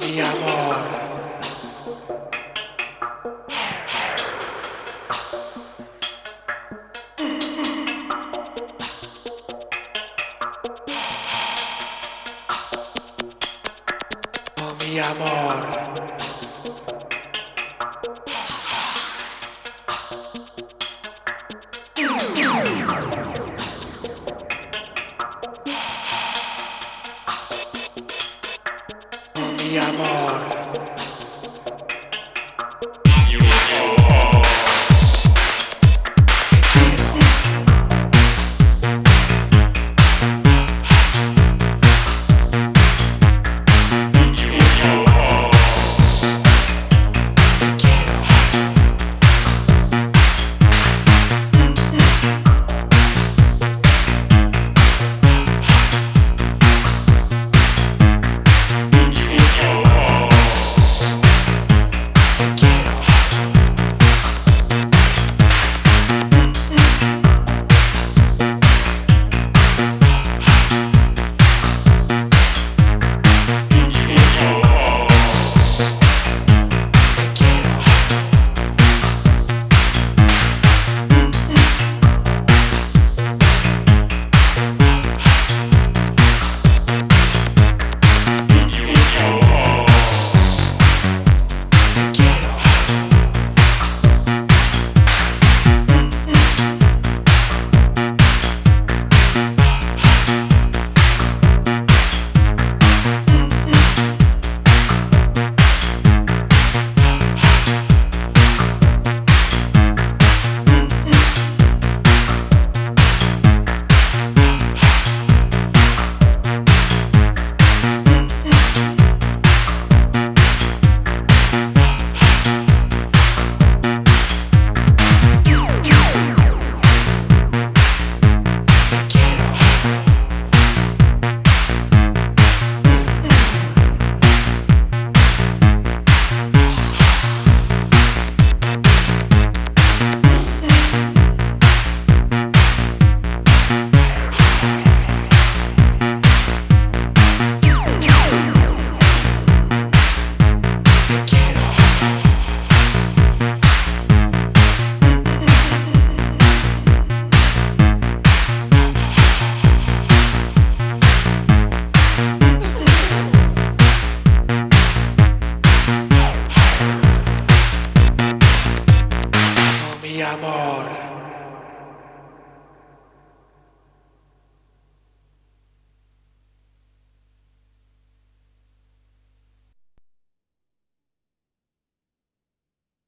mi amor. Amor.